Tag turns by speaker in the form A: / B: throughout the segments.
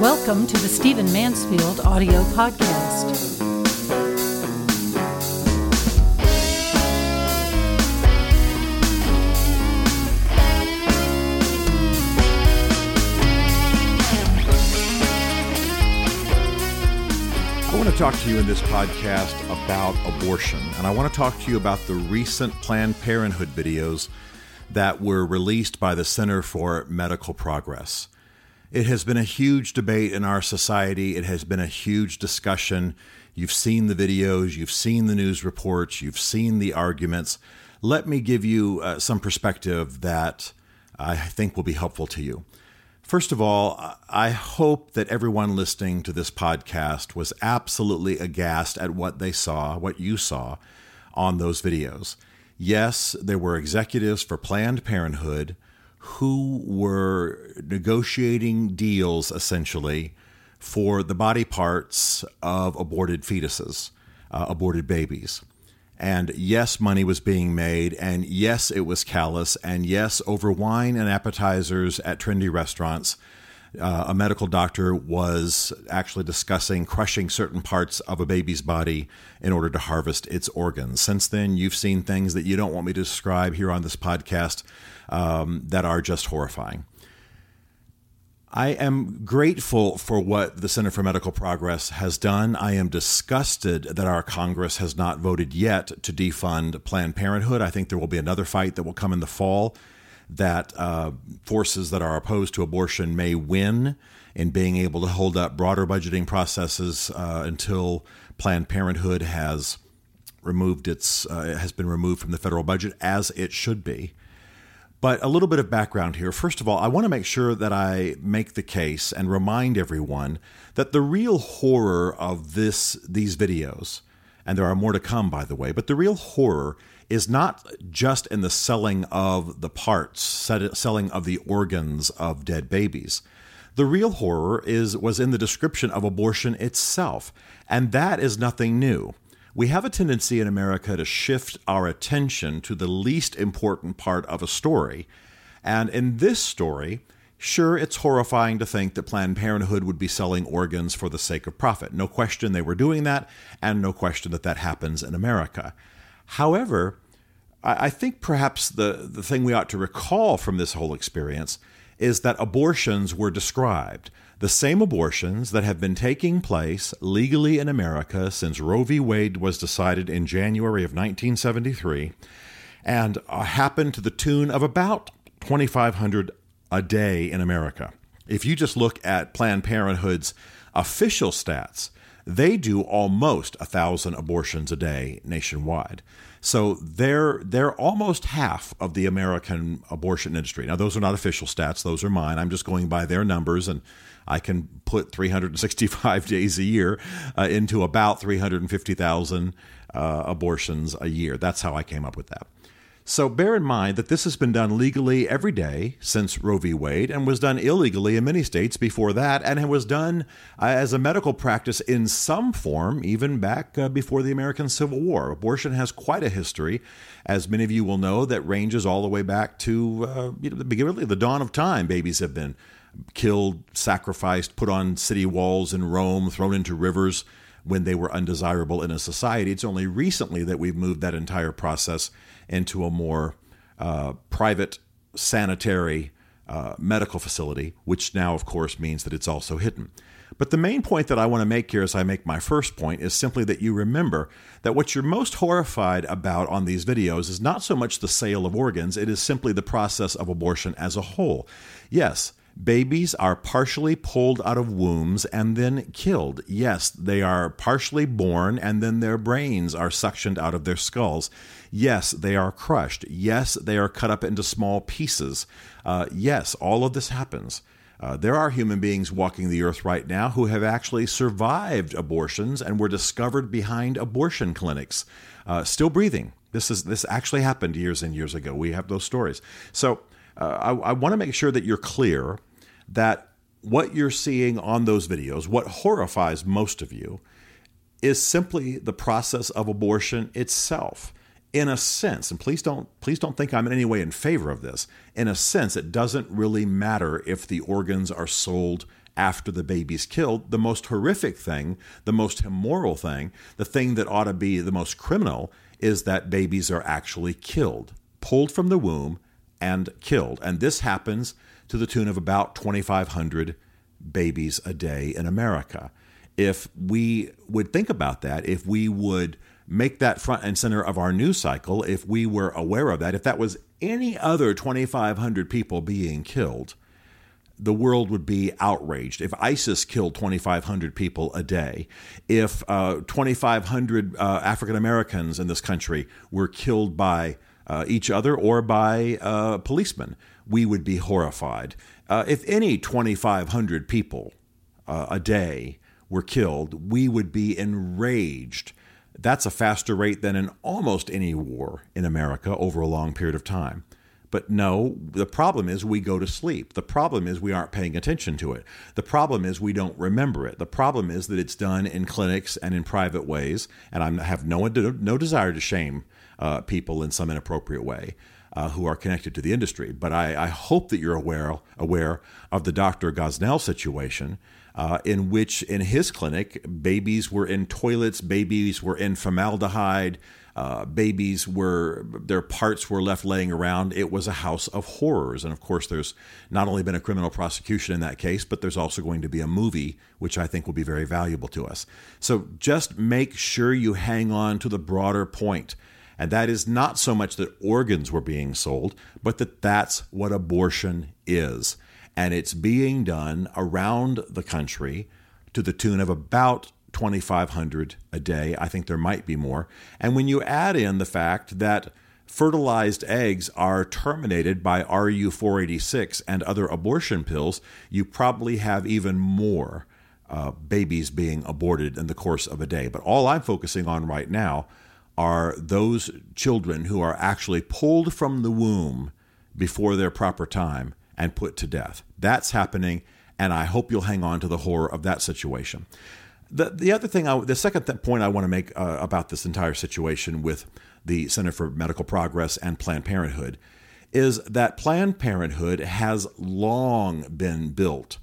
A: Welcome to the Stephen Mansfield audio podcast.
B: I want to talk to you in this podcast about abortion, and I want to talk to you about the recent Planned Parenthood videos that were released by the Center for Medical Progress. It has been a huge debate in our society. It has been a huge discussion. You've seen the videos, you've seen the news reports, you've seen the arguments. Let me give you uh, some perspective that I think will be helpful to you. First of all, I hope that everyone listening to this podcast was absolutely aghast at what they saw, what you saw on those videos. Yes, there were executives for Planned Parenthood who were negotiating deals essentially for the body parts of aborted fetuses, uh, aborted babies. And yes, money was being made, and yes, it was callous, and yes, over wine and appetizers at trendy restaurants, uh, a medical doctor was actually discussing crushing certain parts of a baby's body in order to harvest its organs. Since then, you've seen things that you don't want me to describe here on this podcast um, that are just horrifying. I am grateful for what the Center for Medical Progress has done. I am disgusted that our Congress has not voted yet to defund Planned Parenthood. I think there will be another fight that will come in the fall that uh, forces that are opposed to abortion may win in being able to hold up broader budgeting processes uh, until Planned Parenthood has removed its uh, has been removed from the federal budget as it should be. But a little bit of background here. First of all, I want to make sure that I make the case and remind everyone that the real horror of this these videos, and there are more to come by the way, but the real horror is not just in the selling of the parts, selling of the organs of dead babies. The real horror is was in the description of abortion itself, and that is nothing new. We have a tendency in America to shift our attention to the least important part of a story. And in this story, sure, it's horrifying to think that Planned Parenthood would be selling organs for the sake of profit. No question they were doing that, and no question that that happens in America. However, I think perhaps the, the thing we ought to recall from this whole experience is that abortions were described. The same abortions that have been taking place legally in America since Roe v. Wade was decided in January of 1973 and uh, happened to the tune of about 2,500 a day in America. If you just look at Planned Parenthood's official stats, they do almost a thousand abortions a day nationwide. So they're they're almost half of the American abortion industry. Now those are not official stats; those are mine. I'm just going by their numbers, and I can put 365 days a year uh, into about 350,000 uh, abortions a year. That's how I came up with that. So bear in mind that this has been done legally every day since Roe v. Wade and was done illegally in many states before that, and it was done uh, as a medical practice in some form even back uh, before the American Civil War. Abortion has quite a history, as many of you will know, that ranges all the way back to uh, you know, the beginning, the dawn of time. Babies have been killed, sacrificed, put on city walls in Rome, thrown into rivers when they were undesirable in a society. It's only recently that we've moved that entire process into a more uh, private, sanitary uh, medical facility, which now, of course, means that it's also hidden. But the main point that I want to make here as I make my first point is simply that you remember that what you're most horrified about on these videos is not so much the sale of organs, it is simply the process of abortion as a whole. Yes, Babies are partially pulled out of wombs and then killed. Yes, they are partially born and then their brains are suctioned out of their skulls. Yes, they are crushed. Yes, they are cut up into small pieces. Uh, yes, all of this happens. Uh, there are human beings walking the earth right now who have actually survived abortions and were discovered behind abortion clinics, uh, still breathing. This is this actually happened years and years ago. We have those stories. So uh, I, I want to make sure that you're clear that what you're seeing on those videos, what horrifies most of you, is simply the process of abortion itself. in a sense, and please don't please don't think I'm in any way in favor of this. In a sense, it doesn't really matter if the organs are sold after the baby's killed. The most horrific thing, the most immoral thing, the thing that ought to be the most criminal is that babies are actually killed, pulled from the womb and killed. And this happens to the tune of about 2,500 babies a day in America. If we would think about that, if we would make that front and center of our news cycle, if we were aware of that, if that was any other 2,500 people being killed, the world would be outraged. If ISIS killed 2,500 people a day, if uh, 2,500 uh, African Americans in this country were killed by uh, each other or by uh, policemen, we would be horrified. Uh, if any 2,500 people uh, a day were killed, we would be enraged. That's a faster rate than in almost any war in America over a long period of time. But no, the problem is we go to sleep. The problem is we aren't paying attention to it. The problem is we don't remember it. The problem is that it's done in clinics and in private ways. And I have no, no desire to shame uh, people in some inappropriate way. Uh, who are connected to the industry. But I, I, hope that you're aware aware of the Dr. Gosnell situation, uh, in which in his clinic babies were in toilets, babies were in formaldehyde, uh, babies were their parts were left laying around. It was a house of horrors, and of course, there's not only been a criminal prosecution in that case, but there's also going to be a movie, which I think will be very valuable to us. So just make sure you hang on to the broader point, and that is not so much that organs were being sold, but that that's what abortion is, and it's being done around the country to the tune of about 2,500 a day. I think there might be more. And when you add in the fact that fertilized eggs are terminated by RU 486 and other abortion pills, you probably have even more uh, babies being aborted in the course of a day. But all I'm focusing on right now are those children who are actually pulled from the womb before their proper time and put to death. That's happening, and I hope you'll hang on to the horror of that situation. The, the other thing, I, the second th- point I want to make uh, about this entire situation with the Center for Medical Progress and Planned Parenthood is that Planned Parenthood has long been built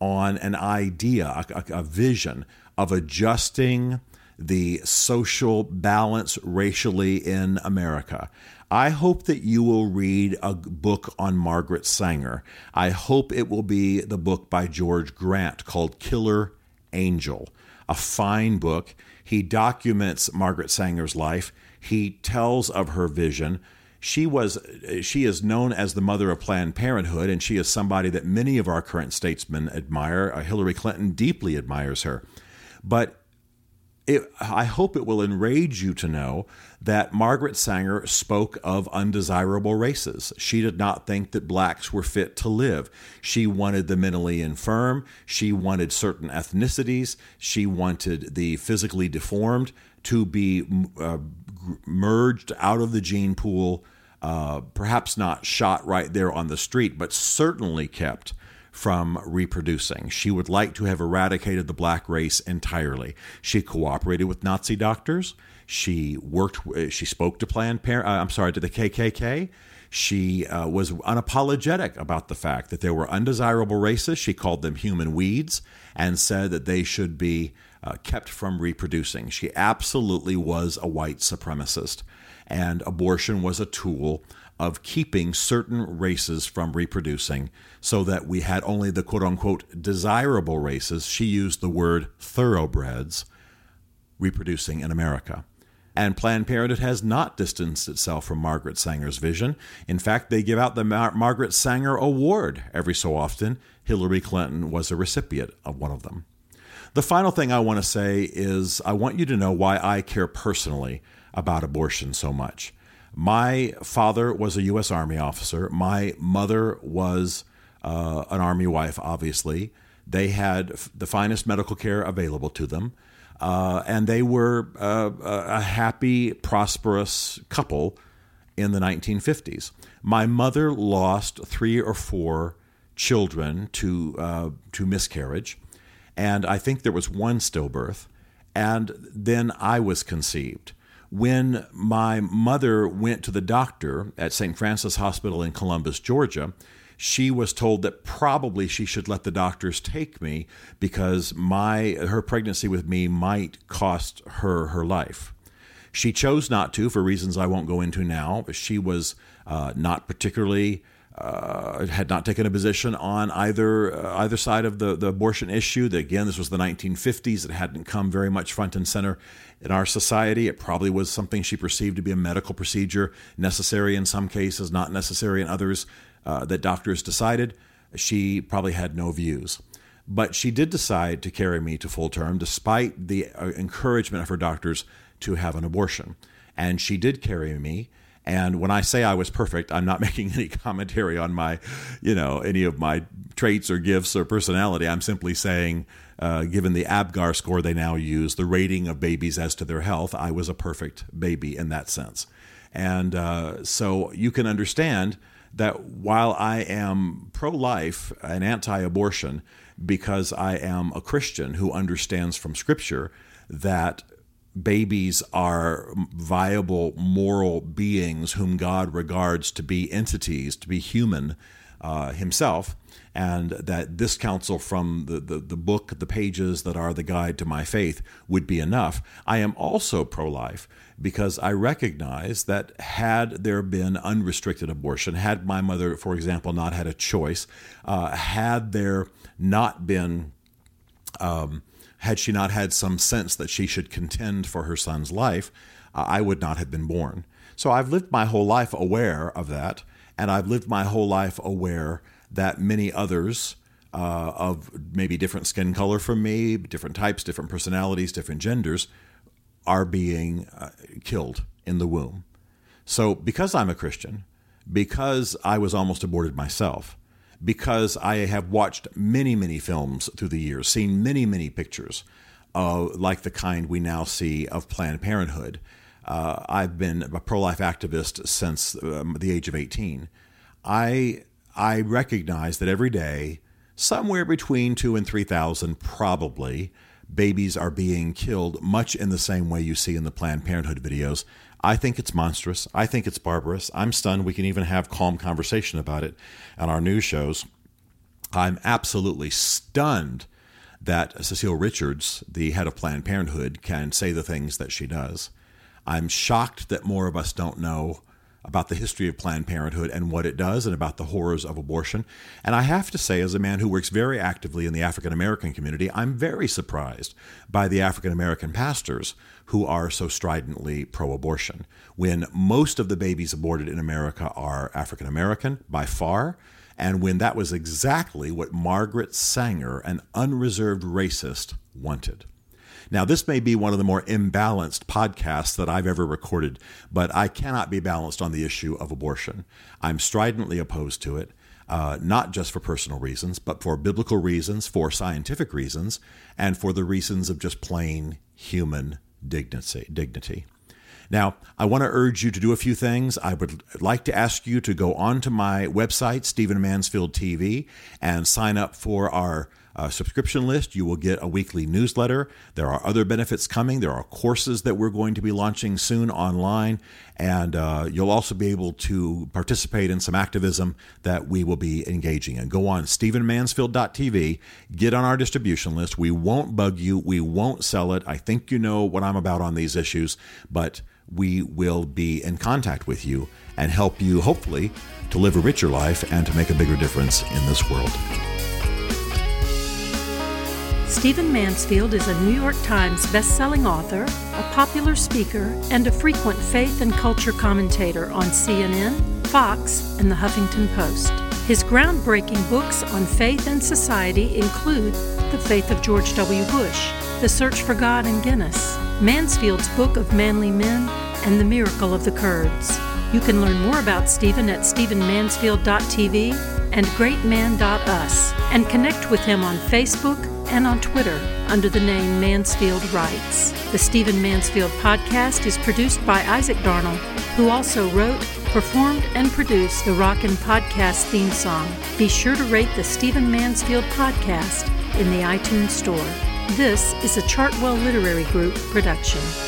B: on an idea, a, a, a vision of adjusting the social balance racially in America. I hope that you will read a book on Margaret Sanger. I hope it will be the book by George Grant called Killer Angel a fine book. He documents Margaret Sanger's life. He tells of her vision. She was she is known as the mother of Planned Parenthood, and she is somebody that many of our current statesmen admire. Uh, Hillary Clinton deeply admires her. But it, I hope it will enrage you to know that Margaret Sanger spoke of undesirable races. She did not think that blacks were fit to live. She wanted the mentally infirm. She wanted certain ethnicities. She wanted the physically deformed to be uh, merged out of the gene pool, uh, perhaps not shot right there on the street, but certainly kept from reproducing. She would like to have eradicated the black race entirely. She cooperated with Nazi doctors. She worked. Uh, she spoke to Planned Parent. Uh, I'm sorry, to the KKK. She uh, was unapologetic about the fact that there were undesirable races. She called them human weeds and said that they should be uh, kept from reproducing. She absolutely was a white supremacist, and abortion was a tool of keeping certain races from reproducing so that we had only the quote unquote desirable races. She used the word thoroughbreds reproducing in America. And Planned Parenthood has not distanced itself from Margaret Sanger's vision. In fact, they give out the Mar- Margaret Sanger Award every so often. Hillary Clinton was a recipient of one of them. The final thing I want to say is I want you to know why I care personally about abortion so much. My father was a U.S. Army officer. My mother was uh, an Army wife, obviously. They had the finest medical care available to them. Uh, and they were uh, a happy, prosperous couple in the 1950s. My mother lost three or four children to, uh, to miscarriage, and I think there was one stillbirth. And then I was conceived when my mother went to the doctor at St. Francis Hospital in Columbus, Georgia, she was told that probably she should let the doctors take me because my her pregnancy with me might cost her her life. She chose not to for reasons I won't go into now. She was uh, not particularly uh, had not taken a position on either uh, either side of the, the abortion issue. Again, this was the 1950s. It hadn't come very much front and center in our society. It probably was something she perceived to be a medical procedure, necessary in some cases, not necessary in others. Uh, that doctors decided. She probably had no views. But she did decide to carry me to full term despite the uh, encouragement of her doctors to have an abortion. And she did carry me and when I say I was perfect, I'm not making any commentary on my, you know, any of my traits or gifts or personality. I'm simply saying, uh, given the Apgar score they now use, the rating of babies as to their health, I was a perfect baby in that sense. And uh, so you can understand that while I am pro life and anti abortion, because I am a Christian who understands from Scripture that babies are viable moral beings whom God regards to be entities, to be human uh, himself, and that this counsel from the, the, the, book, the pages that are the guide to my faith, would be enough. I am also pro life because I recognize that had there been unrestricted abortion, had my mother, for example, not had a choice, uh, had there not been um, had she not had some sense that she should contend for her son's life, uh, I would not have been born. So I've lived my whole life aware of that, and I've lived my whole life aware that many others uh, of maybe different skin color from me, different types, different personalities, different genders, are being uh, killed in the womb. So because I'm a Christian, because I was almost aborted myself, because I have watched many, many films through the years, seen many, many pictures, uh, like the kind we now see of Planned Parenthood. Uh, I've been a pro life activist since um, the age of 18. I, I recognize that every day, somewhere between two and 3,000 probably, babies are being killed much in the same way you see in the Planned Parenthood videos. I think it's monstrous. I think it's barbarous. I'm stunned. We can even have calm conversation about it on our news shows. I'm absolutely stunned that Cecile Richards, the head of Planned Parenthood, can say the things that she does. I'm shocked that more of us don't know about the history of Planned Parenthood and what it does and about the horrors of abortion. And I have to say, as a man who works very actively in the African American community, I'm very surprised by the African American pastors who are so stridently pro abortion. When most of the babies aborted in America are African American by far, and when that was exactly what Margaret Sanger, an unreserved racist, wanted. Now, this may be one of the more imbalanced podcasts that I've ever recorded, but I cannot be balanced on the issue of abortion. I'm stridently opposed to it. Uh, not just for personal reasons, but for biblical reasons, for scientific reasons, and for the reasons of just plain human dignity. dignity. Now, I want to urge you to do a few things. I would like to ask you to go onto my website, Stephen Mansfield TV, and sign up for our uh, subscription list. You will get a weekly newsletter. There are other benefits coming. There are courses that we're going to be launching soon online. And uh, you'll also be able to participate in some activism that we will be engaging in. Go on StephenMansfield.tv, get on our distribution list. We won't bug you, we won't sell it. I think you know what I'm about on these issues, but we will be in contact with you and help you, hopefully, to live a richer life and to make a bigger difference in this world.
A: Stephen Mansfield is a New York Times best-selling author, a popular speaker, and a frequent faith and culture commentator on CNN, Fox, and the Huffington Post. His groundbreaking books on faith and society include The Faith of George W. Bush, The Search for God in Guinness, Mansfield's Book of Manly Men, and The Miracle of the Kurds. You can learn more about Stephen at StephenMansfield.tv and GreatMan.us and connect with him on Facebook and on Twitter under the name Mansfield Writes. The Stephen Mansfield podcast is produced by Isaac Darnell, who also wrote, performed, and produced the Rockin' Podcast theme song. Be sure to rate the Stephen Mansfield podcast in the iTunes Store. This is a Chartwell Literary Group production.